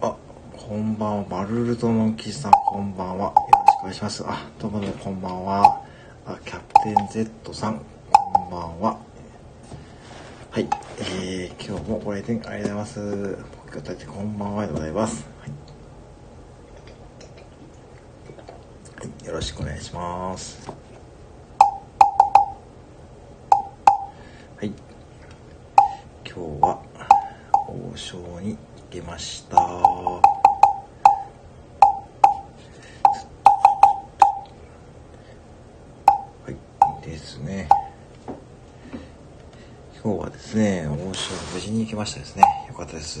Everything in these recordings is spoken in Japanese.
あ、こんばんは。バルルドモンキーさん、こんばんは。よろしくお願いします。あ、どうもどうもこんばんは。あ、キャプテン Z さん、こんばんは。はい、えー、今日もご来店ありがとうございます。僕たちこんばんはでございます。はい。はい、よろしくお願いします。はい。今日は王将に行けました。はい、ですね。今日はですね、王将無事に行けましたですね。よかったです。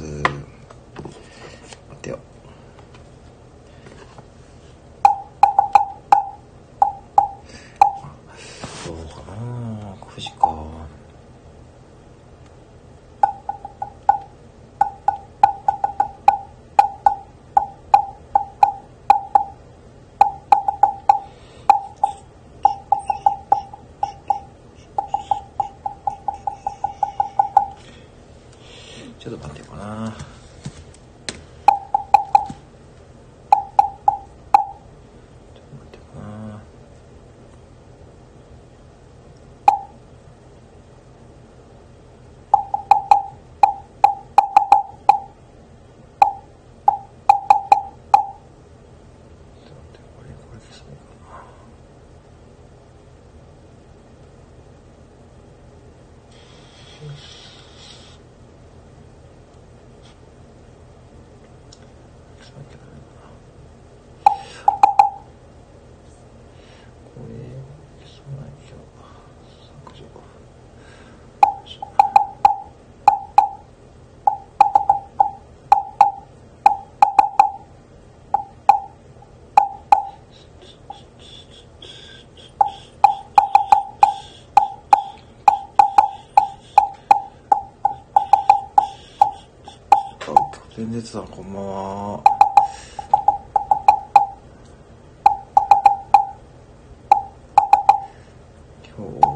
ちょっと待ってよかな。ちょっと待ってよかな。ちょっと待って、これ、これですねかな。ちょっと待ってダメだな。これ、消さないと。削除。よいしょあ、キャプテン熱さんこんばんは。今日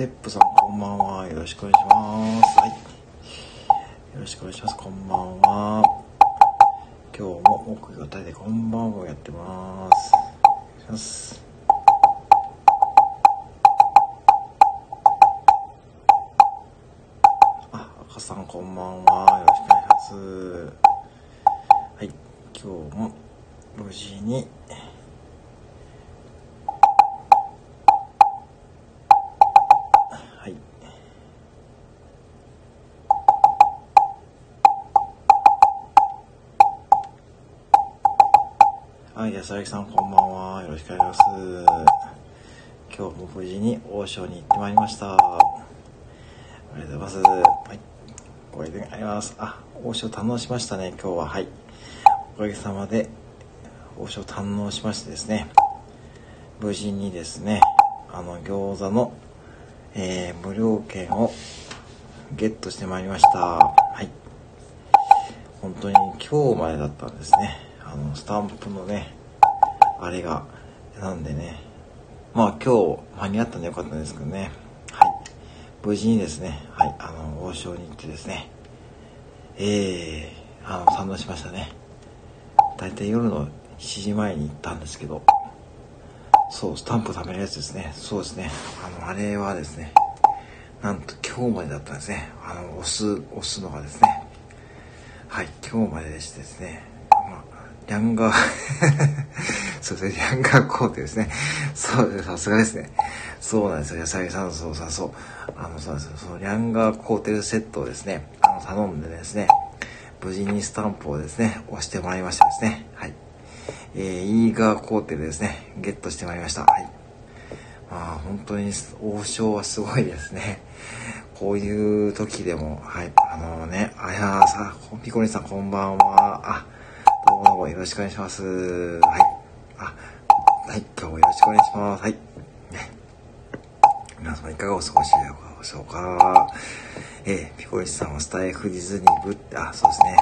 テップさんこんばんは。よろしくお願いします。はい。よろしくお願いします。こんばんは。今日も木曜体でこんばんはやってます。お願いします。あ、赤さんこんばんは。よろしくお願いします。はい。今日も無事に安崎さんこんばんは。よろしくお願いします。今日も無事に王将に行ってまいりました。ありがとうございます。はい。ご来店あります。あ、王将堪能しましたね、今日は。はい。おかげさまで、王将堪能しましてですね、無事にですね、あの、餃子のえー無料券をゲットしてまいりました。はい。本当に今日までだったんですね。あの、スタンプのね、あれが。なんでね。まあ今日間に合ったんでよかったんですけどね。はい。無事にですね、はい、あの、王将に行ってですね、えー、あの、賛同しましたね。大体夜の7時前に行ったんですけど、そう、スタンプ貯めるやつですね。そうですね。あの、あれはですね、なんと今日までだったんですね。あの、押す、押すのがですね。はい、今日まででしてですね。まあ、リャンガーそうですね、リャンガーコーテですね。そうです、さすがですね。そうなんですよ、野菜さん、そうそうそう。あの、そうですよ、そのリャンガーコーテルセットをですね、あの、頼んでですね、無事にスタンプをですね、押してもらいましたですね。はい。えー、イーガーコーテルですね、ゲットしてまいりました。はい。まあ、本当に王将はすごいですね。こういう時でも、はい、あのね、あやーさ、ピコリンさんこんばんは。あ、どうもどうもよろしくお願いします。はい。はい、今日もよろしくお願いします。はい。皆様いかがお過ごしでしょうか。えー、ピコリンさんはスタイフディズニー部って、あ、そうですね。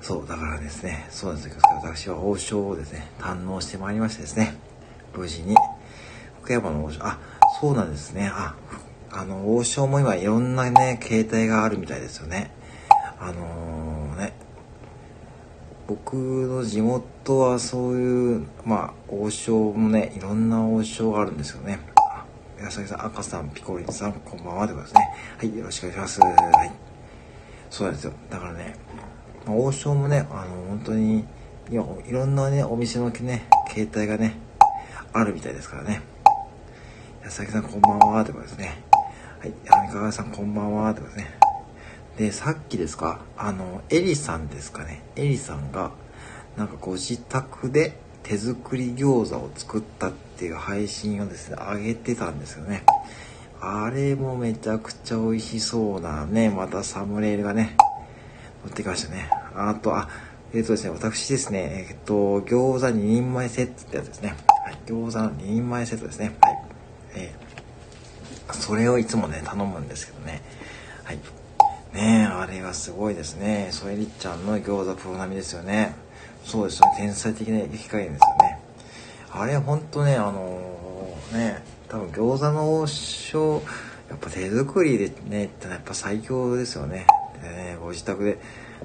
そう、だからですね、そうなんですけど、私は王将をですね、堪能してまいりましてですね、無事に、福山の王将、あ、そうなんですね、あ、あの、王将も今いろんなね、携帯があるみたいですよね。あのー、僕の地元はそういう、まあ、王将もね、いろんな王将があるんですよね。あ矢崎さん、赤さん、ピコリンさん、こんばんはということですね。はい、よろしくお願いします。はい。そうなんですよ。だからね、まあ、王将もね、あの、本当に、いや、いろんなね、お店のね、携帯がね、あるみたいですからね。矢崎さん、こんばんはということですね。はい、三河さんこんばんは、ってことですね。で、さっきですか、あの、エリさんですかね？エリさんが、なんかご自宅で手作り餃子を作ったっていう配信をですね、上げてたんですよね。あれもめちゃくちゃ美味しそうなね、またサムネイルがね、持ってきましたね。あと、あ、えっ、ー、とですね、私ですね、えっ、ー、と、餃子2人前セットってやつですね。はい、餃子の2人前セットですね。はい。えーそれをいつもね、頼むんですけどね。はい。ねえ、あれはすごいですね。ソエリッちゃんの餃子プロ並みですよね。そうですね。天才的な激加減ですよね。あれほんとね、あのー、ね、多分餃子の王将、やっぱ手作りでね、ってやっぱ最強ですよね。でね、ご自宅で、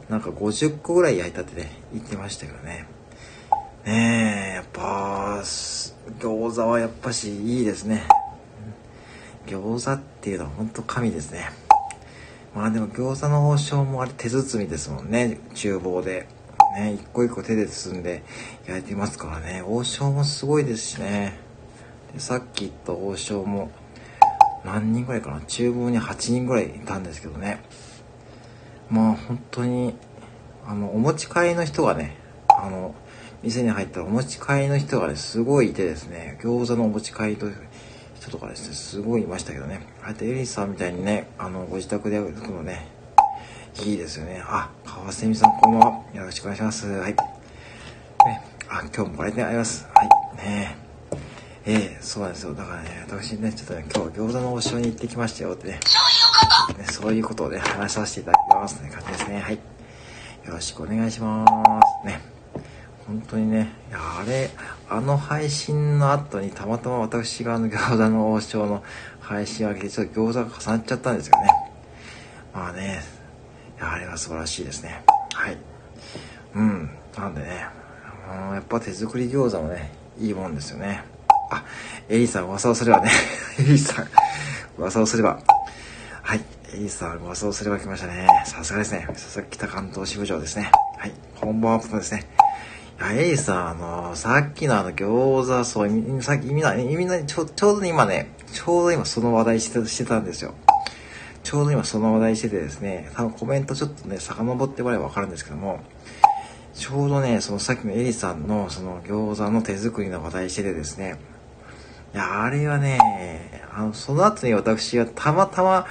なんか50個ぐらい焼いたってね、言ってましたけどね。ねえ、やっぱ、餃子はやっぱしいいですね。餃子っていうのは本当神ですね。まあでも餃子の王将もあれ手包みですもんね。厨房で。ね、一個一個手で包んで焼いてますからね。王将もすごいですしね。でさっき言った王将も何人ぐらいかな？厨房に8人ぐらいいたんですけどね。まあ本当に、あの、お持ち帰りの人がね、あの、店に入ったらお持ち帰りの人がね、すごいいてですね、餃子のお持ち帰りと人とかですね、すごいいましたけどね。ああやってエリスさんみたいにね、あの、ご自宅でやるのね、いいですよね。あ、川瀬美さんこんばんは。よろしくお願いします。はい。ね、あ、今日もご来店あります。はい。ねえ。えー、そうなんですよ。だからね、私ね、ちょっとね、今日餃子の王将に行ってきましたよってね。そういうこと、ね、そういうことをね、話させていただきますね、感じですね。はい。よろしくお願いします。ね。本当にね、いや、あれ、あの配信の後にたまたま私があの餃子の王将の配信を上げて、ちょっと餃子が重なっちゃったんですよね。まあね、や、あれは素晴らしいですね。はい。うん。なんでね、やっぱ手作り餃子もね、いいもんですよね。あ、エリさん噂をすればね、エリさん、噂をすれば。はい。エリさん噂をすれば来ましたね。さすがですね。佐々木北関東支部長ですね。はい。本番アップですね。や、エイさん、あの、さっきのあの餃子、そう、さっきみんな、みんなちょちょうど今ね、ちょうど今その話題してしてたんですよ。ちょうど今その話題しててですね、多分コメントちょっとね、遡ってもらえばわかるんですけども、ちょうどね、そのさっきのエリさんのその餃子の手作りの話題しててですね、いや、あれはね、あの、その後に私はたまたま、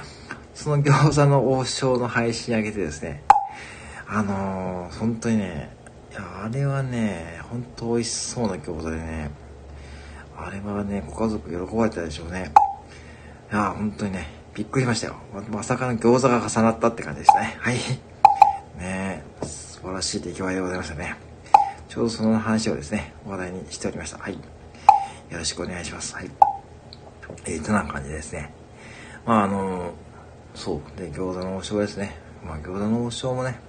その餃子の王将の配信上げてですね、あのー、本当にね、いや、あれはね、ほんと美味しそうな餃子でね、あれはね、ご家族喜ばれたでしょうね。いや、本当にね、びっくりしましたよ。まさかの餃子が重なったって感じでしたね。はい。ね素晴らしい出来栄えでございましたね。ちょうどその話をですね、話題にしておりました。はい。よろしくお願いします。はい。えー、とな感じですね。まあ、あのそう。で、餃子の王将ですね。まあ、餃子の王将もね、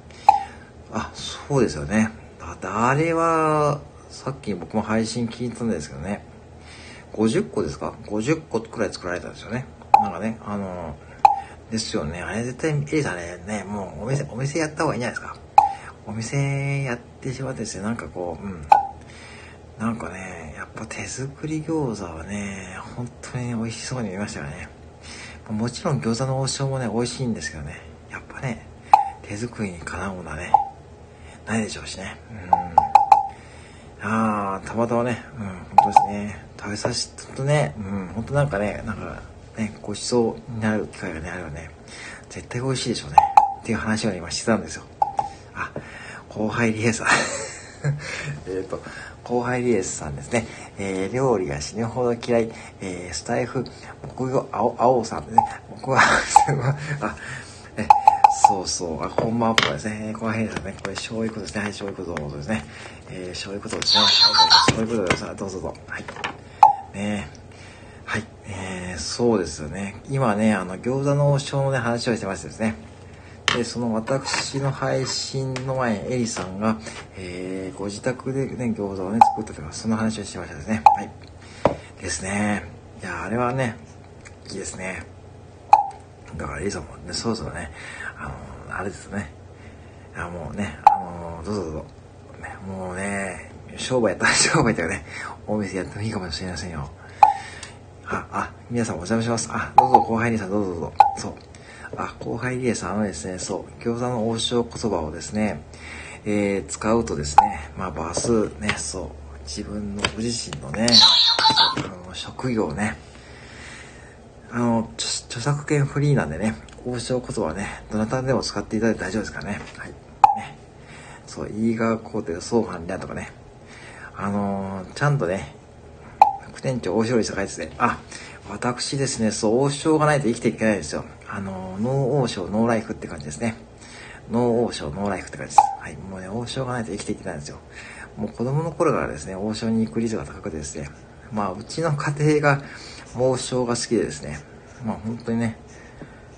あ、そうですよね。だあれは、さっき僕も配信聞いたんですけどね。50個ですか ?50 個くらい作られたんですよね。なんかね、あのですよね。あれ絶対、エリさんね、ね、もうお店、お店やった方がいいんじゃないですか。お店やってしまってですね、なんかこう、うん。なんかね、やっぱ手作り餃子はね、本当に美味しそうに見ましたよね。もちろん餃子の王将もね、美味しいんですけどね、やっぱね、手作りにかなうものはね、ないでしょうしね。うん。ああ、たまたまね、うん、本当ですね。食べさせるとね、うん、本当なんかね、なんか、ね、ごちそうになる機会がね、あればね、絶対美味しいでしょうね。っていう話を、今してたんですよ。あ、後輩リエさん。えっと、後輩リエスさんですね。えー、料理が死ぬほど嫌い。えー、スタイフ、僕が青、青さんですね。僕は、あ、そうそう、あ、本番っぽいですね。後輩リエさんね。これ、そういうことですね。はい、そういうことですね。えー、そういうことですね。そういうことです。どうぞどうぞ。はい。ねはい。えー、そうですよね。今ね、あの、餃子の王将のね、話をしてましてですね。で、その私の配信の前にエリさんが、えー、ご自宅でね、餃子をね、作ったとか、その話をしてましたですね。はい。ですね。いや、あれはね、いいですね。だからエリさんもね、そろそろね、あの、あれですね。いや、もうね、あの、どうぞどうぞ。ね、もうね、商売やったら 商売とかね、お店やってもいいかもしれませんよ。あ、あ、皆さんお邪魔します。あ、どうぞ後輩にさんどうぞどうぞ。そう。あ、後輩リエさんはですね、そう、餃子の王将言葉をですね、えー、使うとですね、まあ、バスね、そう、自分のご自身のね、あの職業ね、あの、著作権フリーなんでね、王将言葉ね、どなたでも使っていただいて大丈夫ですからね。はい。ね。そう、いいがこうで、そうはんりゃとかね。あのー、ちゃんとね、副店長、大勝利さ書いてね、あ、私ですね、そう、王将がないと生きていけないですよ。あの、ノー王将、ノーライフって感じですね。ノー王将、ノーライフって感じです。はい。もうね、王将がないと生きていけないんですよ。もう子供の頃からですね、王将に行く率が高くてですね、まあ、うちの家庭が王将が好きでですね、まあ本当にね、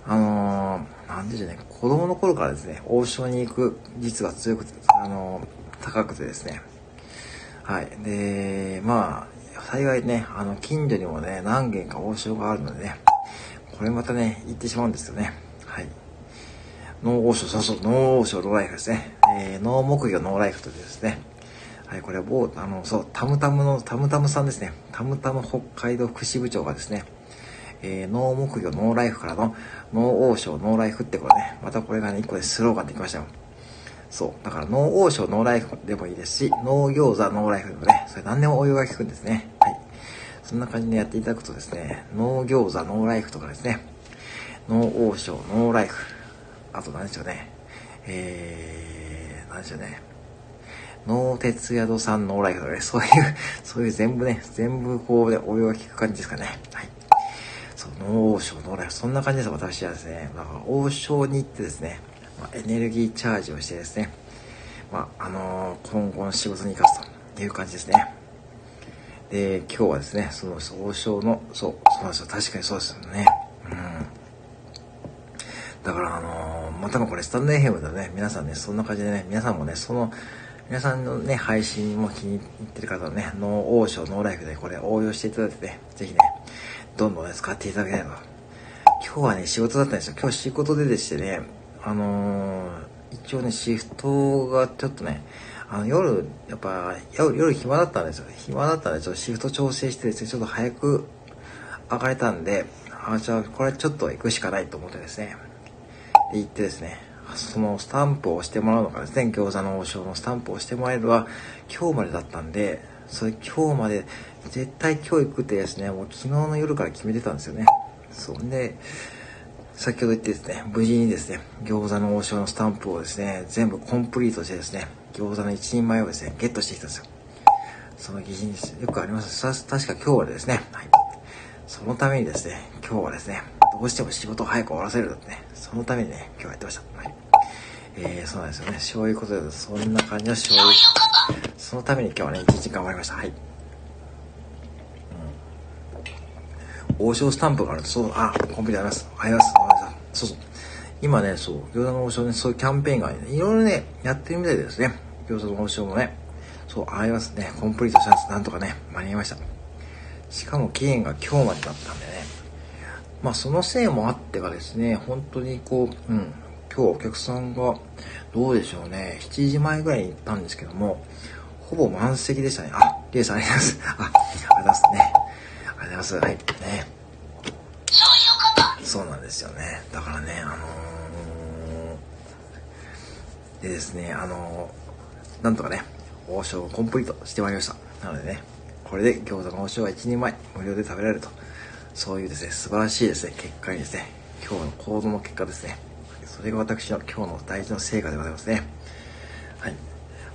あのー、なんでしょうね、子供の頃からですね、王将に行く率が強くて、あのー、高くてですね、はい。で、まあ、幸いね、あの、近所にもね、何軒か王将があるのでね、これまたね、行ってしまうんですよね。はい。 No 王将、そうそう、 No 王将、No life ですね。えー、 No 木魚、 No life とですね。はい、これは某、あの、そう、タムタムの、タムタムさんですね。タムタム北海道福祉部長がですね、えー、 No 木魚、 No life からの、 No 王将、No life ってこれね、またこれがね、一個でスローガンできましたよ。そう。だから、 No 王将、No life でもいいですし、 No 餃子、 No life でもね、それ何でも応用が効くんですね。はい。そんな感じでやっていただくとですね、 No 餃子、 No life とかですね、 No 王将、No life。あと何でしょうね。えー、何でしょうね。 No 鉄宿さん No life とかね、そういう、そういう全部ね、全部こうで応用が効く感じですかね。はい。そう、 No 王将、No life。そんな感じです、私はですね。だから、王将に行ってですね、まあ、エネルギーチャージをしてですね、まあ、あのー、今後の仕事に生かすという感じですね。で、今日はですね、その総称の、そう、そうなんですよ。確かにそうですよね。うん。だからあのー、またもこれスタンド FM でね、皆さんね、そんな感じでね、皆さんもね、その、皆さんのね、配信も気に入ってる方はね、ノーオーション、ノーライフでこれ応用していただいてね、ぜひね、どんどんね、使っていただきたいと。今日はね、仕事だったんですよ。今日仕事ででしてね、あのー、一応ね、シフトがちょっとね、あの夜、やっぱ夜、夜暇だったんですよ。暇だったんで、ちょっとシフト調整してですね、ちょっと早く上がれたんで、あ、じゃあこれちょっと行くしかないと思ってですね、で行ってですね、そのスタンプを押してもらうのがですね、餃子の王将のスタンプを押してもらえるのは今日までだったんで、それ今日まで絶対今日行くってですね、もう昨日の夜から決めてたんですよね。そんで、先ほど言ってですね、無事にですね、餃子の王将のスタンプをですね、全部コンプリートしてですね、餃子の一人前をですね、ゲットしてきたんですよ。その疑似です。よくあります。確か今日はですね、はい。そのためにですね、今日はですね、どうしても仕事を早く終わらせるってね、そのためにね、今日やってました。はい。えー、そうなんですよね。そういうことで、そんな感じの醤油。そのために今日はね、一日頑張りました。はい。王将スタンプがあると、そう、あ、コンピューターあります。あります。あります。そうそう。今ね、そう、餃子の王将ね、そういうキャンペーンが、ね、いろいろね、やってるみたいですね。餃子の王将もね。そう、ありますね。コンプリートしたやつ、なんとかね、間に合いました。しかも期限が今日までだったんでね。まあそのせいもあってかですね、本当にこう、うん、今日お客さんが、どうでしょうね、7時前ぐらいに行ったんですけども、ほぼ満席でしたね。あ、リエさんありがとうございます。あ、ありがとうございますね。ありがとうございます。はい。ね。そうなんですよね。だからね、あのー、でですね、あのー、なんとかね、王将をコンプリートしてまいりました。なのでね、これで餃子の王将は1人前無料で食べられると。そういうですね、素晴らしいですね、結果にですね、今日の行動の結果ですね。それが私の今日の大事な成果でございますね。はい。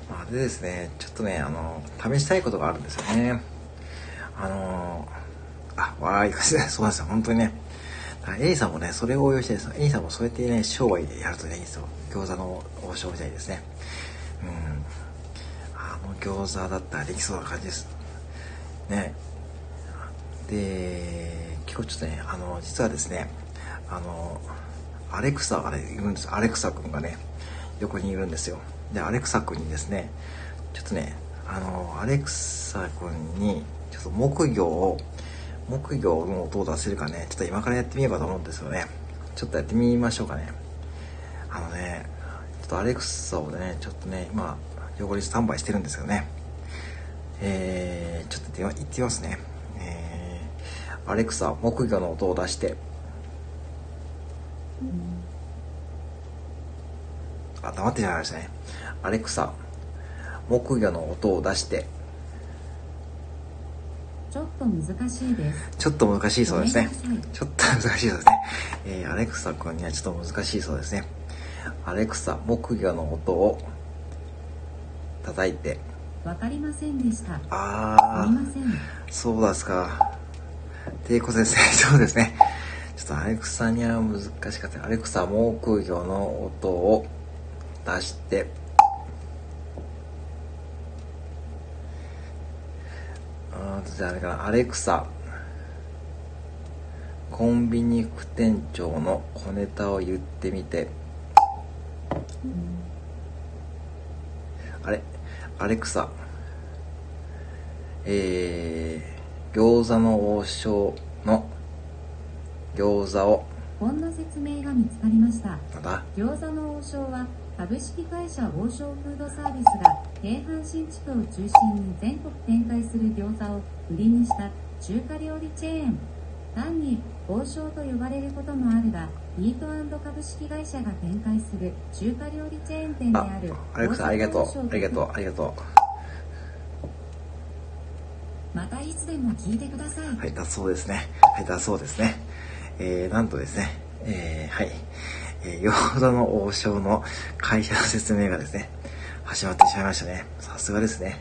まあ、でですね、ちょっとね、あの、試したいことがあるんですよね。あのあ、笑いですね、そうなんですよ、本当にね。エリさんもね、それを応用してですね、エリさんもそうやってね、商売でやるとね、いいんですよ。餃子の王将みたいですね。うん。あの餃子だったらできそうな感じです。ね。で、結構ちょっとね、あの、実はですね、あの、アレクサがね、いるんです。アレクサ君がね、横にいるんですよ。で、アレクサ君にですね、ちょっとね、あの、アレクサ君に、ちょっと木魚を、木魚の音を出せるかね、ちょっと今からやってみようかと思うんですよね。ちょっとやってみましょうかね。あのね、ちょっとアレクサをね、ちょっとね、今、横にスタンバイしてるんですよね。えー、ちょっと言ってみますね。えー、アレクサ、木魚の音を出して。あ、黙ってじゃないですね。アレクサ、木魚の音を出して。ちょっと難しいです。ちょっと難しいそうですね。ちょっと難しいそうですね。えー、アレクサ君にはちょっと難しいそうですね。アレクサ、木魚の音を叩いて。わかりませんでした。ああ。そうですか。っていうことですね。そうですね。ちょっとアレクサには難しかった。アレクサ、木魚の音を出して。あじゃああれかな。アレクサ、コンビニ副店長の小ネタを言ってみて。あれ？アレクサ、えー、餃子の王将の餃子を。こんな説明が見つかりました。餃子の王将は株式会社王将フードサービスが京阪神地区を中心に全国展開する餃子を売りにした中華料理チェーン。単に王将と呼ばれることもあるがイート株式会社が展開する中華料理チェーン店であるアレクさんありがとうありがとうありがとうまたいつでも聞いてください。はいだそうですね。はいだそうですね。えー、なんとですね。えー、はい。えー、餃子の王将の会社の説明がですね始まってしまいましたね。さすがですね。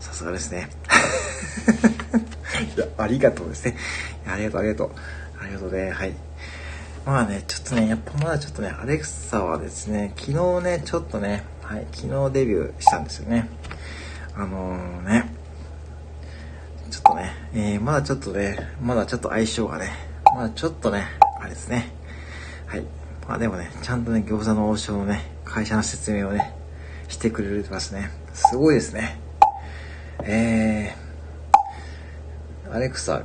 さすがですね。いやありがとうですね。ありがとうありがとう。ありがとうね。はい。まあね、ちょっとね、やっぱまだちょっとね、アレクサはですね、昨日ね、ちょっとね、はい、昨日デビューしたんですよね。あのー、ね、ちょっとね、えー、まだちょっとね、まだちょっと相性がね、まだちょっとね、あれですね。はい。まあでもね、ちゃんとね、餃子の王将のね、会社の説明をね、してくれてますね。すごいですね。えー、アレクサ、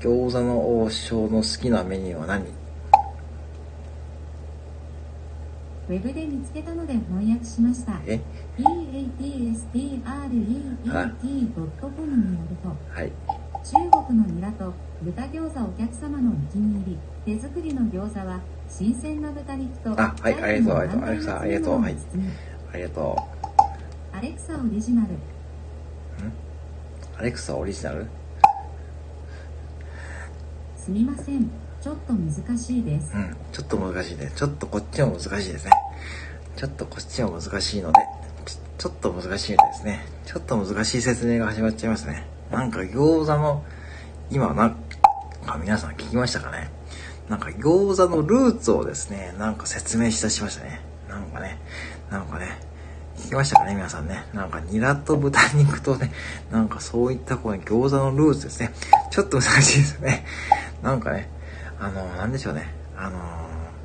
餃子の王将の好きなメニューは何？ウェブで見つけたので翻訳しました。え？PATSTREET.com によると、はい、中国のニラと豚餃子お客様のお気に入り、手作りの餃子は新鮮な豚肉と、あ、はい、ありがとう、ありがとう、アレクサ、ありがとう、はい、ありがとう。アレクサオリジナル。ん？アレクサオリジナル？すみません。ちょっと難しいです。うん、ちょっと難しいね。ちょっとこっちも難しいですね。ちょっとこっちも難しいので、ちょっと難しいみたいですね。ちょっと難しい説明が始まっちゃいますね。なんか餃子の、今なんか皆さん聞きましたかね？なんか餃子のルーツをですね、なんか説明したしましたね。なんかね、なんかね、聞きましたかね皆さんね？なんかニラと豚肉とね、なんかそういったこう、餃子のルーツですね。ちょっと難しいですね。なんかね、あのー、なんでしょうね。あのー、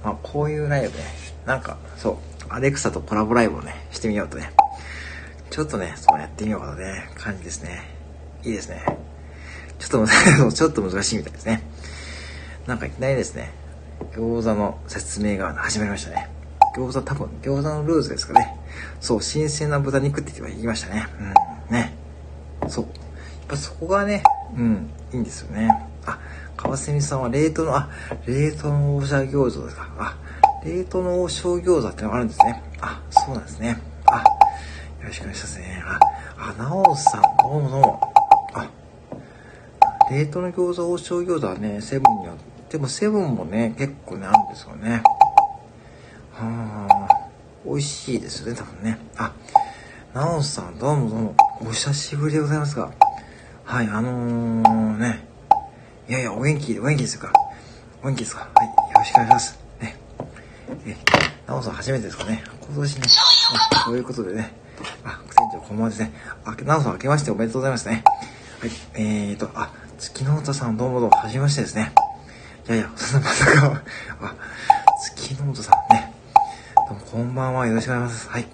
まあ、こういうライブね、なんか、そう、アレクサとコラボライブをね、してみようとね。ちょっとね、そうやってみようかとね、感じですね。いいですね。ちょっと、ちょっと難しいみたいですね。なんかいきなりですね、餃子の説明が始まりましたね。餃子多分、餃子のルーズですかね。そう、新鮮な豚肉って言いましたね。うん、ね。そう。やっぱそこがね、うん、いいんですよね。あ、川蝉さんは冷凍の、あ、冷凍の王将餃子ですか。あ、冷凍の王将餃子ってのがあるんですね。あ、そうなんですね。あ、よろしくお願いしますね。あ、あ、なおさん、どうもどうも。あ、冷凍の餃子、王将餃子はね、セブンには、でもセブンもね、結構ね、あるんですよね。はあ、美味しいですよね、多分ね。あ、なおさん、どうもどうも、お久しぶりでございますが。はい、あのー、ね。いやいや、お元気、お元気ですか？お元気ですか？はい、よろしくお願いします。え、なおさん初めてですかね今年ね。そういうことでね。あ、副店長こんばんはですね。あ、なおさん明けましておめでとうございますね。はい、えーと、あ、月の歌さんどうもどうも、はじめましてですね。いやいや、そんなまさか、あ、月の歌さんね。どうもこんばんは、よろしくお願いします。はい。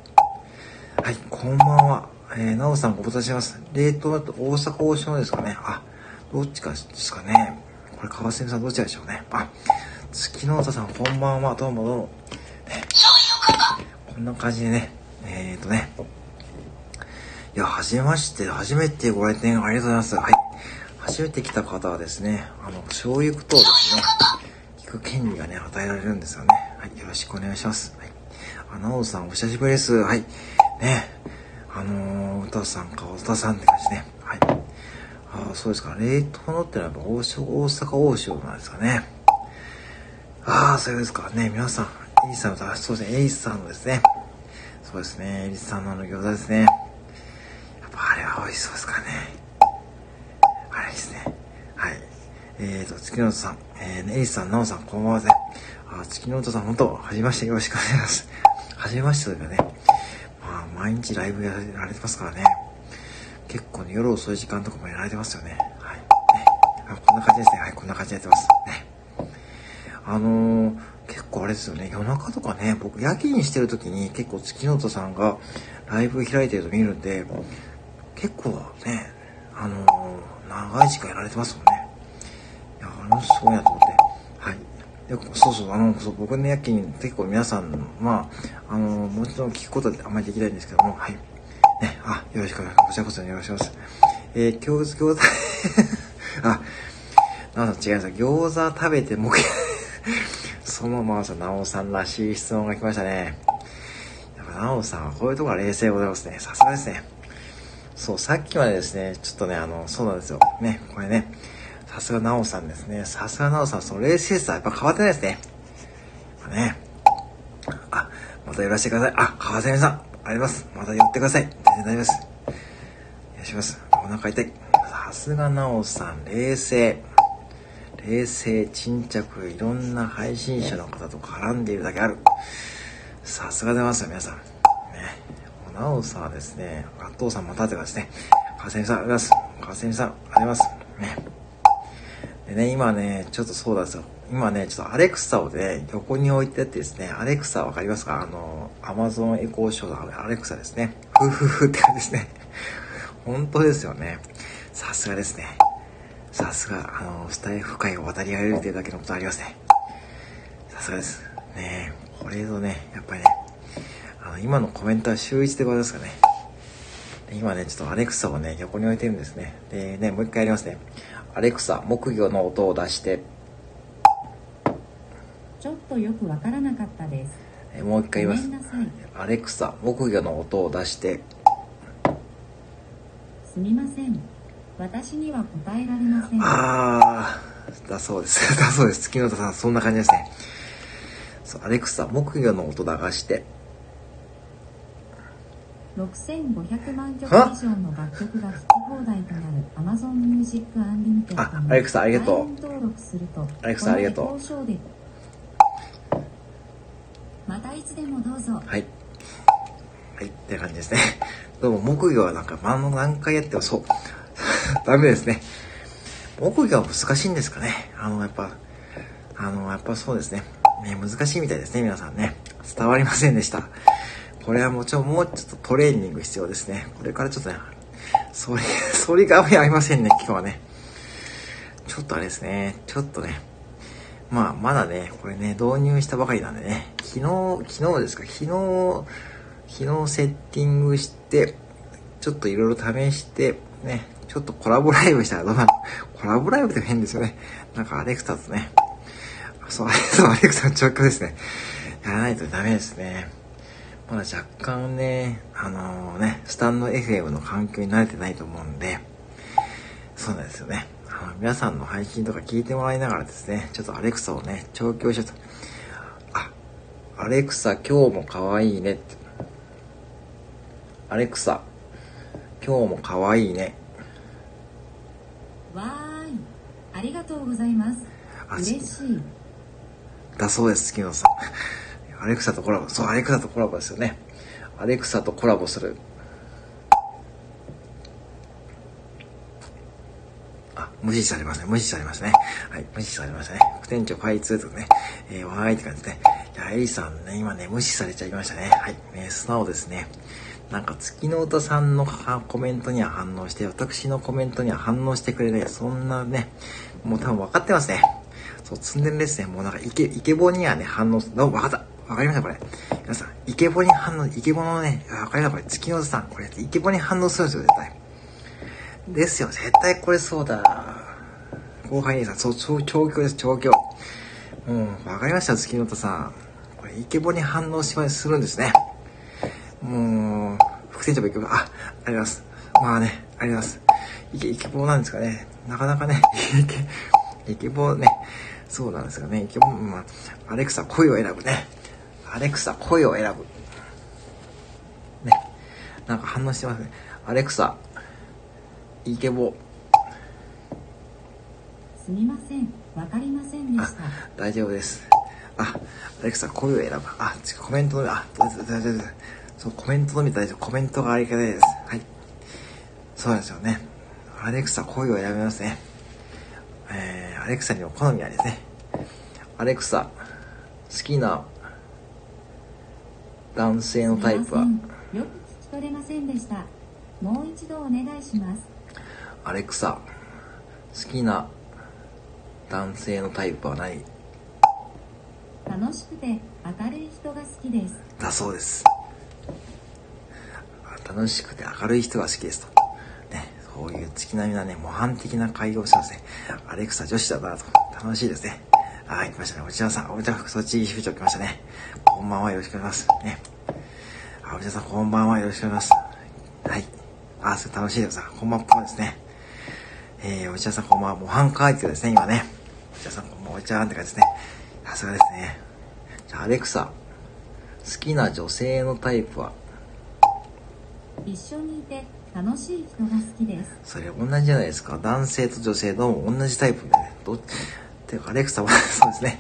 はい、こんばんは。えー、なおさんご無沙汰します。冷凍だと大阪王将ですかね。あ、どっちかですかね。これ、川瀬さんどっちでしょうね。あ、月の歌さんこんばんは。どうもどうも。ね、こんな感じでね。えーとね。いや、はじめまして。初めてご来店ありがとうございます。はい。初めて来た方はですね、あの、醤油とですね、聞く権利がね、与えられるんですよね。はい。よろしくお願いします。はい。あ、なおさん、お久しぶりです。はい。ね。あのー、歌さんか、おたさんって感じね。はい。あそうですか。冷凍のってのはやっぱ大阪王将なんですかね。ああ、そうですか。ね、皆さん、エリさんの、そうですね、エリスさんのですね。そうですね、エリスさんのあの餃子ですね。やっぱあれは美味しそうですかね。あれですね。はい。えーと、月のさん、えー、エリスさん、ナオさん、こんばんはですね。あ、月の音さん、本当、はじめまして、よろしくお願いします。はじめましてというかね。まあ、毎日ライブやられてますからね。結構ね、夜遅い時間とかもやられてますよね。はい。ね。あこんな感じですね。はい、こんな感じでやってます。あのー、結構あれですよね、夜中とかね、僕夜勤してる時に結構月の音さんがライブ開いてると見るんで、結構ね、あのー、長い時間やられてますもんね。いや、あの、すごいなと思って。はい。でそうそう、あの、そう僕の夜勤結構皆さん、まあ、あのー、もちろん聞くことってあんまりできないんですけども、はい。ね、あ、よろしくお願いします。こちらこそよろしくお願いします。えー、餃子、餃子 あ、なおさん違います。餃子食べても、そのままさ、なおさんらしい質問が来ましたね。やっぱなおさんはこういうところが冷静でございますね。さすがですね。そう、さっきまでですね、ちょっとね、あの、そうなんですよ。ね、これね、さすがなおさんですね。さすがなおさん、その冷静さやっぱ変わってないですね。ね。あ、また寄らせてください。あ、川瀬さん。あります。また寄ってください。全然大丈夫です。お願いします。お腹痛い。さすがなおさん、冷静。冷静、沈着、いろんな配信者の方と絡んでいるだけある。さすが出ますよ、皆さん。ね。なおさんはですね、ガットーさんまたってかですね、かせみさん、あります。かせみさん、あります。ね。でね、今ね、ちょっとそうなんですよ。今ね、ちょっとアレクサをね、横に置いてってですね、アレクサわかりますか？あの、アマゾンエコーショーのアレクサですね。ふふふって感じですね。本当ですよね。さすがですね。さすが、あの、スタイフ界を渡り歩いてるだけのことありますね。さすがです。ねこれぞね、やっぱりね、あの、今のコメントは週一でございますかね。今ね、ちょっとアレクサをね、横に置いてるんですね。で、ね、もう一回やりますね。アレクサ、木魚の音を出して、ちょっとよくわからなかったです。えもう一回言います。アレクサ、木魚の音を出して。すみません。私には答えられません。ああ、だそうです。だそうです。月の田さん、そんな感じですね。そう、アレクサ、木魚の音流して。6500万曲以上の楽曲が聴き放題となる Amazon Music Unlimited あ、アレクサありがとう。登録すると、アレクサありがとう。またいつでもどうぞ。はい。はい、って感じですね。どうも、木魚はなんか、まあ、何回やってもそう。ダメですね。木魚は難しいんですかね。あの、やっぱ、あの、やっぱそうですね。ね、難しいみたいですね、皆さんね。伝わりませんでした。これはもちろんもうちょっとトレーニング必要ですね。これからちょっとね、それ、それが合いませんね、今日はね。ちょっとあれですね、ちょっとね、まあ、まだね、これね、導入したばかりなんでね、昨日、昨日ですか、昨日、昨日セッティングして、ちょっといろいろ試して、ね、ちょっとコラボライブしたらどうなる？コラボライブって変ですよね。なんかアレクサとね、そう、そう、アレクサの直感ですね。やらないとダメですね。まだ若干ね、あのー、ね、スタンド FM の環境に慣れてないと思うんで、そうなんですよね。あの皆さんの配信とか聞いてもらいながらですね、ちょっとアレクサをね、調教しようと。あ、アレクサ今日も可愛いねって。アレクサ、今日も可愛いね。わーい。ありがとうございます。嬉しい。だそうです、月野さん。アレクサとコラボ。そう、アレクサとコラボですよね。アレクサとコラボする。あ、無視されますね。無視されますね。はい、無視されましたね。副店長開通とかね。えー、わーいって感じでね。いや、エリさんね、今ね、無視されちゃいましたね。はい、ね、素直ですね。なんか月の歌さんのコメントには反応して、私のコメントには反応してくれない。そんなね、もう多分分かってますね。そう、積んでるですね。もうなんかイケ、イケボにはね、反応する。分かった。わかりましたこれ。皆さん、イケボに反応、イケボのね、わかりましたこれ。月の歌さん、これ、イケボに反応するんですよ、絶対。ですよ、絶対これそうだ。後輩にさん、そう、調教です、調教。うん、わかりました、月の歌さん。これ、イケボに反応しまするんですね。もう、副店長もイケボ、あ、あります。まあね、あります。イケ、イケボなんですかね。なかなかね、イケ、イケボね、そうなんですよね。イケボ、まあ、アレクサ声を選ぶね。アレクサ声を選ぶ。ね。なんか反応してますね。アレクサ、イケボ。すみません。わかりませんでした。大丈夫です。あ、アレクサ声を選ぶ。あ、コメントのみ、あ、大丈夫です。そう、コメントのみ大丈夫。コメントがありがたいです。はい。そうですよね。アレクサ声を選びますね。えー、アレクサにも好みありですね。アレクサ、好きな男性のタイプは？よく聞き取れませんでした。もう一度お願いします。アレクサ、好きな男性のタイプは何楽しくて明るい人が好きです。だそうです。楽しくて明るい人が好きですと。ね、そういう月並みなね、模範的な会話をしてますね。アレクサ女子だなと。楽しいですね。はい、来ましたね。お茶さん、お茶そっち副長来ましたね。こんばんは、よろしくお願いします。ね。あ、お茶さん、こんばんは、よろしくお願いします。はい。あ、それ楽しいです。こんばんはですね。えー、お茶さん、こんばんは。模範解説ですね、今ね。お茶さん、こんばんは、お茶って感じですね。さすがですね。じゃあ、アレクサ、好きな女性のタイプは一緒にいて楽しい人が好きです。それ同じじゃないですか。男性と女性どうも同じタイプでね。どっていうか、アレクサは そうですね。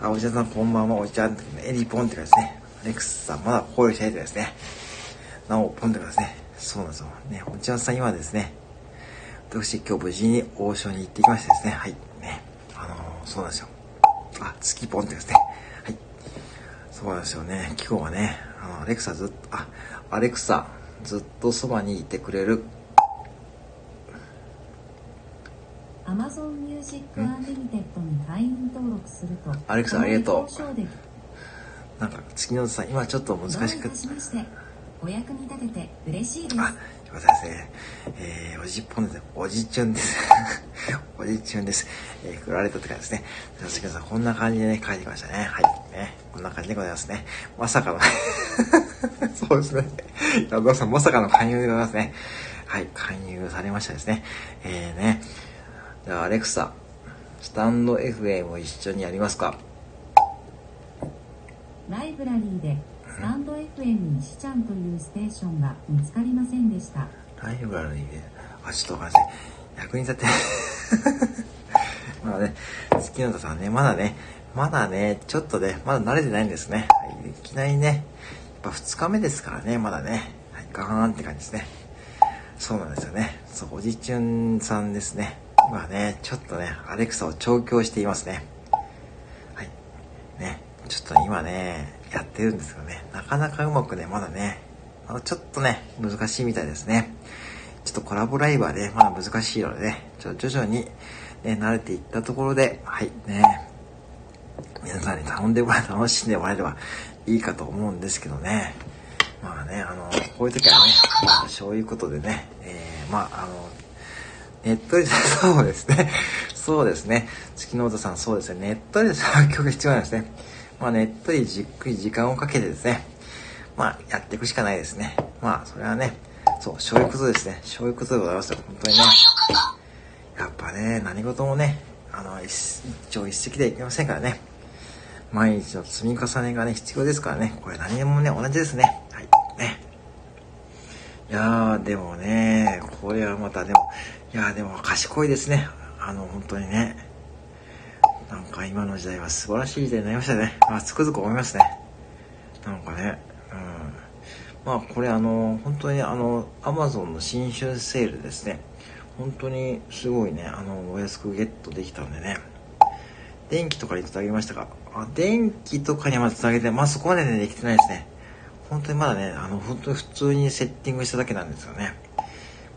あ、お茶さんこんばんは、お茶ん、エリポンって感じですね。アレクサまだ声を開いてですね。なお、ポンって感じですね。そうなんですよ。ね、お茶さん今ですね、私今日無事に王将に行ってきましてですね。はい。ね。あのー、そうなんですよ。あ、月ポンってですね。はい。そうなんですよね。今日はね、あの、アレクサずっと、あ、アレクサ、ずっとそばにいてくれる。Amazon Music Unlimited に会員登録するとアレクサありがとう。なんか月のさん今ちょっと難しくお役に立てて嬉しいです。あよかったですね。えー、おじっぽんですおじちゅんですおじちゅんですえー、振られたって感じですね月野さんこんな感じでね書いてきましたねはいねこんな感じでございますねまさかの そうですね。矢田さん、まさかの勧誘でございますね。はい、勧誘されましたですね。えーね。じゃあ、アレクサ、スタンド FM を一緒にやりますかライブラリーで、スタンド FM にしちゃんというステーションが見つかりませんでした。ライブラリーで、あ、ちょっとわかんない。役に立て。まあね、月野田さんね、まだね、まだね、ちょっとね、まだ慣れてないんですね。はいいきなりね、やっぱ2日目ですからね、まだね。はい、ガーンって感じですね。そうなんですよね。そう、おじちゅんさんですね。今ね、ちょっとね、アレクサを調教していますね。はい。ね、ちょっと今ね、やってるんですけどね、なかなかうまくね、まだね、あのちょっとね、難しいみたいですね。ちょっとコラボライブはね、まだ難しいのでね、ちょ徐々に、ね、慣れていったところで、はい、ね、皆さんに頼んでもらえ、楽しんでもらえればいいかと思うんですけどね。まあね、あの、こういう時はね、まあ、そういうことでね、えー、まあ、あの、ネットで、そうですね。そうですね。月の音さん、そうですね。ネットで作曲必要なんですね。まあ、ネットでじっくり時間をかけてですね、まあ、やっていくしかないですね。まあ、それはね、そう、そういうことですね。そういうことでございますよ。本当にね。やっぱね、何事もね、あの、一朝一夕でいけませんからね。毎日の積み重ねがね、必要ですからね。これ何でもね、同じですね。はい。ね。いやー、でもね、これはまたでも、いやーでも賢いですね。あの、本当にね。なんか今の時代は素晴らしい時代になりましたね。まあ、つくづく思いますね。なんかね、まあ、これあの、本当にあの、アマゾンの新春セールですね。本当にすごいね、あの、お安くゲットできたんでね。電気とかにつなげましたか？あ、電気とかにはつなげて、まあそこまでね、できてないですね。本当にまだね、あの、本当に普通にセッティングしただけなんですよね。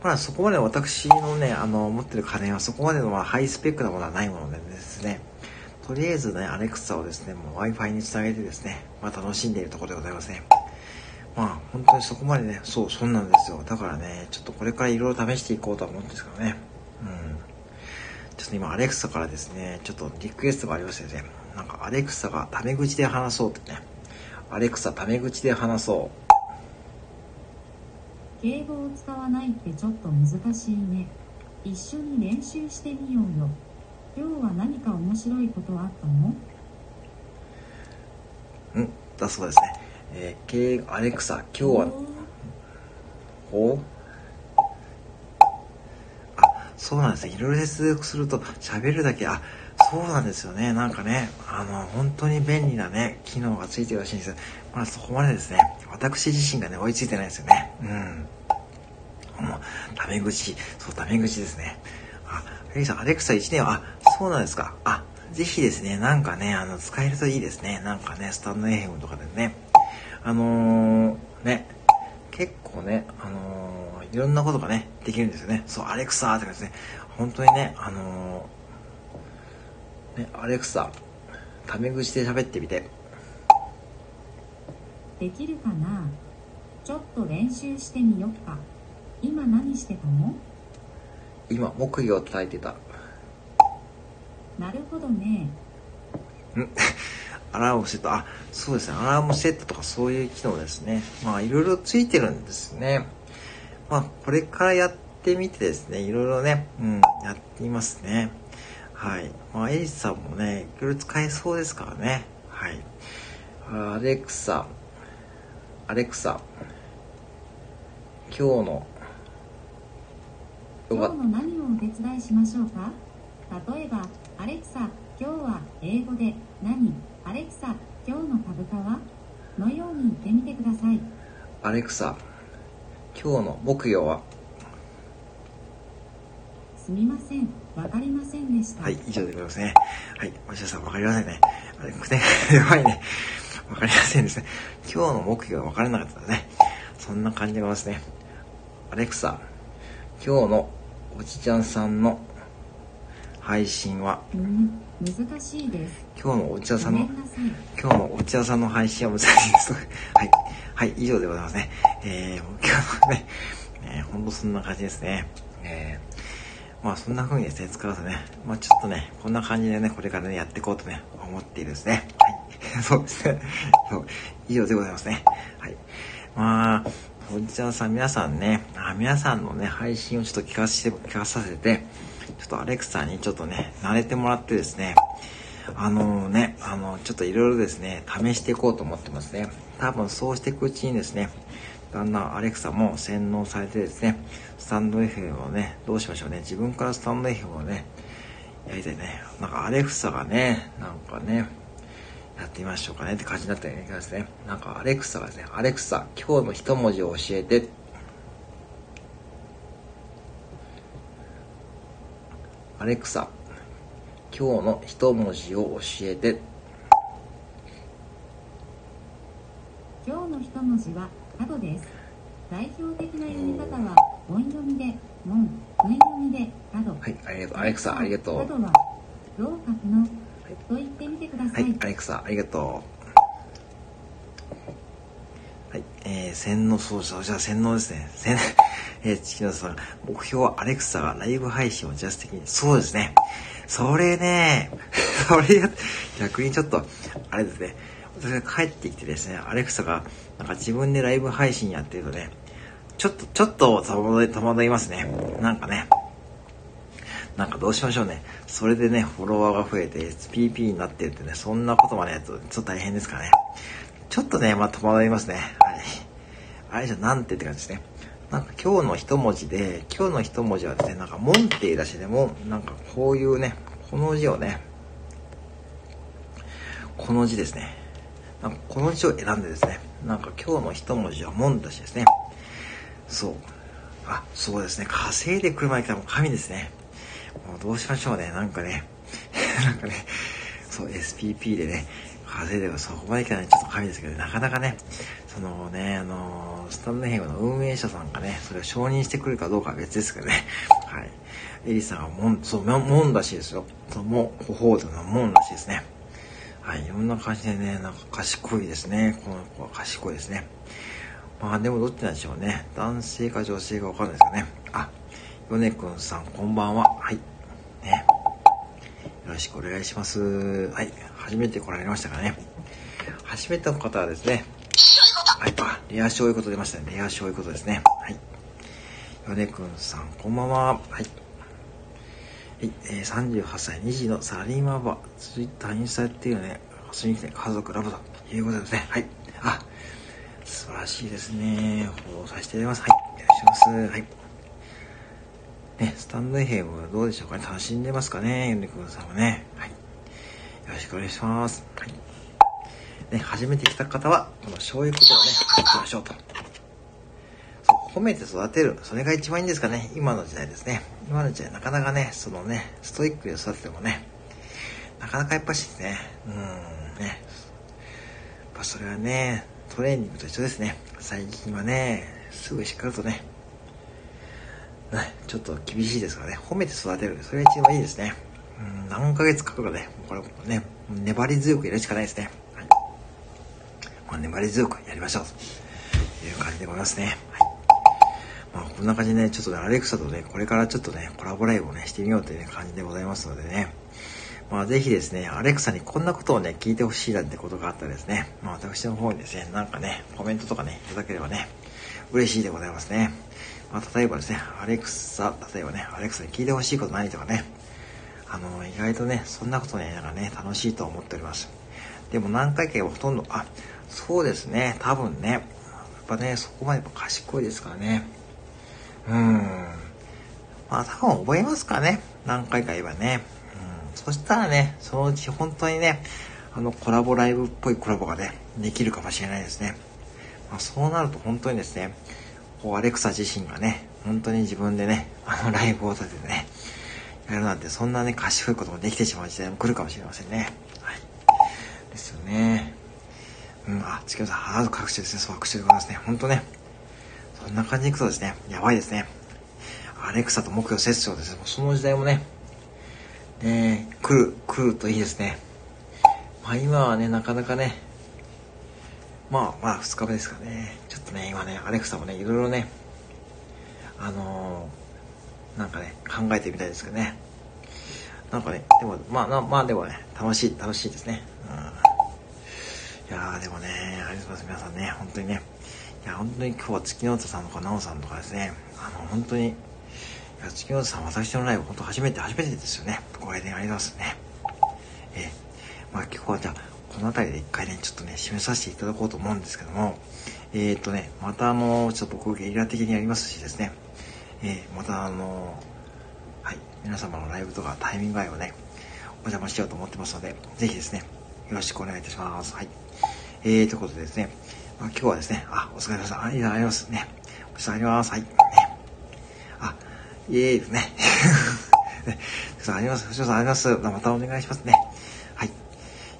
まだそこまで私のね、あの、持ってる家電はそこまでのまあハイスペックなものはないものでですね、とりあえずね、アレクサをですね、もう Wi-Fi につなげてですね、まあ楽しんでいるところでございますね。まあ本当にそこまでね、そう、そうなんですよ。だからね、ちょっとこれからいろいろ試していこうとは思うんですけどね。うん。ちょっと今アレクサからですね、ちょっとリクエストがありましてね、なんかアレクサがタメ口で話そうってね。アレクサタメ口で話そう。敬語を使わないってちょっと難しいね。一緒に練習してみようよ。今日は何か面白いことあったの？うんだそうですね。えー、敬語、アレクサ、今日は、おあ、そうなんですね。いろいろ接続すると喋るだけ、あ、そうなんですよね。なんかね、あの、本当に便利なね、機能がついてるらしいんですよ。まあそこまでですね、私自身がね、追いついてないですよね。うん。タメ口、そう、タメ口ですね。あ、エリさん、アレクサ1年は、あ、そうなんですか。あ、ぜひですね、なんかね、あの、使えるといいですね。なんかね、スタンド FM とかでね。あのー、ね、結構ね、あのー、いろんなことがね、できるんですよね。そう、アレクサとかですね。本当にね、あのー、ね、アレクサ、タメ口で喋ってみて。できるかな？ちょっと練習してみよっか。今何してたの？今木魚を叩いてたなるほどねんアラームセット。あそうですね。アラームセットとかそういう機能ですね。まあいろいろついてるんですね。まあこれからやってみてですね。いろいろね。うんやってみますね。はい。まあエリスさんもねいろいろ使えそうですからね。はい。アレクサ。アレクサ。今日の今日の何をお手伝いしましょうか？例えば、アレクサ、今日は英語で何？アレクサ、今日の株価は？のように言ってみてください。アレクサ、今日の木曜は？すみません。わかりませんでした。はい、以上でございますね。はい、お医者さんわかりませんね。あれ、ね、やばいね。わかりませんですね。今日の木曜がわからなかったね。そんな感じでございますね。アレクサ、今日のおじちゃんさんの配信は、うん、難しいです。今日のお茶さんの今日のお茶さんの配信は難しいです。はい。はい以上でございますね。えー、今日のね、えー、ほんとそんな感じですね。えー、まあそんな風にですね使うとね。まあちょっとねこんな感じでねこれからねやっていこうとね思っているですね。はい。そうですね。そう。以上でございますね。はい。まあおじちゃんさん、皆さんね、あ皆さんのね、配信をちょっと聞かせて、聞かさせて、ちょっとアレクサにちょっとね、慣れてもらってですね、あのね、あの、ちょっといろいろですね、試していこうと思ってますね。多分そうしていくうちにですね、だんだんアレクサも洗脳されてですね、スタンド FM をね、どうしましょうね。自分からスタンド FM をね、やりたいね。なんかアレクサがね、なんかね、やってみましょうかねって感じになったような気がですね。なんかアレクサがですね、アレクサ、今日の一文字を教えて。アレクサ、今日の一文字を教えて。今日の一文字は、アドです。代表的な読み方は、音読みで、モン、文読みで、アド。はい、ありがとう。アレクサ、ありがとう。アドは、ローカフの、と言ってみてください。はい、アレクサ、ありがとう。えー、洗脳、そう、じゃあ洗脳ですね。洗、えー、チキノさん、目標はアレクサがライブ配信をジャス的に。そうですね。それね、それや、逆にちょっと、あれですね。私が帰ってきてですね、アレクサが、なんか自分でライブ配信やってるとね、ちょっと、ちょっと戸惑い、戸惑いますね。なんかね。なんかどうしましょうね。それでね、フォロワーが増えて SPP になってるってね、そんなことまでやると、ちょっと大変ですからね。ちょっとね、まあ戸惑いますね。はい。あれじゃなんてって感じですね。なんか今日の一文字で、今日の一文字はですね、なんか、門っていう出しでも、なんかこういうね、この字をね、この字ですね。なんかこの字を選んでですね、なんか今日の一文字は門だしですね。そう。あ、そうですね。稼いでくる前からもう神ですね。もうどうしましょうね。なんかね、なんかね、そう、SPP でね、稼いでもそこまでいかないちょっと神ですけど、なかなかね、そのね、あのー、スタンドヘイムの運営者さんがね、それを承認してくるかどうかは別ですけどね。はい。エリさんはもん、そう、もんらしいですよ。そう、も、ほほうというのはもんらしいですね。はい。いろんな感じでね、なんか賢いですね。この子は賢いですね。まあでもどっちなんでしょうね。男性か女性かわかんないですかね。あ、ヨネくんさんこんばんは。はい。ね。よろしくお願いします。はい。初めて来られましたかね。初めての方はですね。はい。あ、レア醤油こと出ましたね。レア醤油ことですね。はい。ヨネくんさんこんばんは。はい。はい、えー、38歳2児のサラリーマンは、ツイッターインスタっていうね、遊びに来て家族ラブということですね。はい。あ、素晴らしいですね。フォローさせていただきます。はい。お願いします。はい。ね、スタンド FM はどうでしょうかね。楽しんでますかね。ゆんでくんさんはね。ろしくお願いします。はい。ね、初めて来た方は、この醤油ことをね、いきましょうと。褒めて育てる。それが一番いいんですかね。今の時代ですね。今の時代なかなかね、そのね、ストイックに育ててもね、なかなかやっぱしね、うん、ね。やっぱそれはね、トレーニングと一緒ですね。最近はね、すぐしっかりとね、ね、ちょっと厳しいですからね、褒めて育てる。それが一番いいですね。何ヶ月かかるかね、これね、粘り強くやるしかないですね。はい。ま、粘り強くやりましょう。という感じでございますね。はい。まあ、こんな感じでね、ちょっとね、アレクサとね、これからちょっとね、コラボライブをね、してみようという、感じでございますのでね。まあ、ぜひですね、アレクサにこんなことをね、聞いてほしいなんてことがあったらですね、まあ、私の方にですね、なんかね、コメントとかね、いただければね、嬉しいでございますね。まあ、例えばですね、アレクサ、例えばね、アレクサに聞いてほしいこと何とかね、あの、意外とね、そんなことね、なんかね、楽しいと思っております。でも何回かほとんど、あ、そうですね、多分ね、やっぱね、そこまで賢いですからね。うん。まあ、多分覚えますからね。何回か言えばね。うんそしたらね、そのうち本当にね、あのコラボライブっぽいコラボがね、できるかもしれないですね。まあ、そうなると本当にですね、こうアレクサ自身がね、本当に自分でね、あのライブを立ててね、やるなんてそんなね、賢いこともできてしまう時代も来るかもしれませんね。はい。ですよね。うん、あ、チキンさん、ハード隠しですね、そう隠しでございますね。本当ね。そんな感じでいくとですね、やばいですね。アレクサと目標接触ですね。その時代もね、ね、来る、来るといいですね。まあ今はね、なかなかね、まあまあ2日目ですかね。ちょっとね、今ね、アレクサもね、いろいろね、あのー、なんかね、考えてみたいですけどね。なんかね、でも、まあ、まあでもね、楽しい、楽しいですね。うん。いやーでもね、ありがとうございます。皆さんね、本当にね。いや、本当に今日は月の音さんとか、なおさんとかですね、あの、本当に、や月本さん、私のライブ、本当初めて、初めてですよね。ご来店ありますね。えー、まあ今日はじゃあ、この辺りで一回ね、ちょっとね、締めさせていただこうと思うんですけども、えー、っとね、またあの、ちょっと僕ゲリラ的にやりますしですね、えー、またあの、はい、皆様のライブとかタイミング合いをね、お邪魔しようと思ってますので、ぜひですね、よろしくお願いいたします。はい。えー、ということでですね、まあ、今日はですね、あ、お疲れ様です。ありがとうございますね。お疲れ様でます。はい。ね。あ、イエーイですね。ね、あります。藤さんあります。またお願いしますね。はい。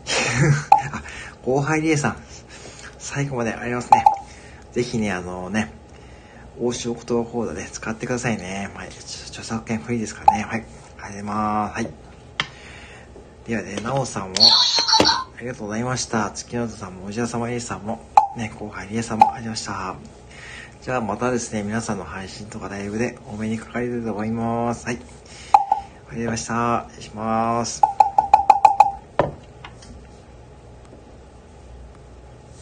あ、後輩リエさん、最後までありますね。ぜひね、あのね、欧州言葉講座で使ってくださいね。はい。著作権フリーですからね。はい。ありがとうございます。はい。ではね、なおさんも、ありがとうございました。月のさんも、おじやさまえいさんも、ね、後輩りえさんもありました。じゃあまたですね、皆さんの配信とかライブでお目にかかりたいと思います。はい。ありがとうございました。失礼します。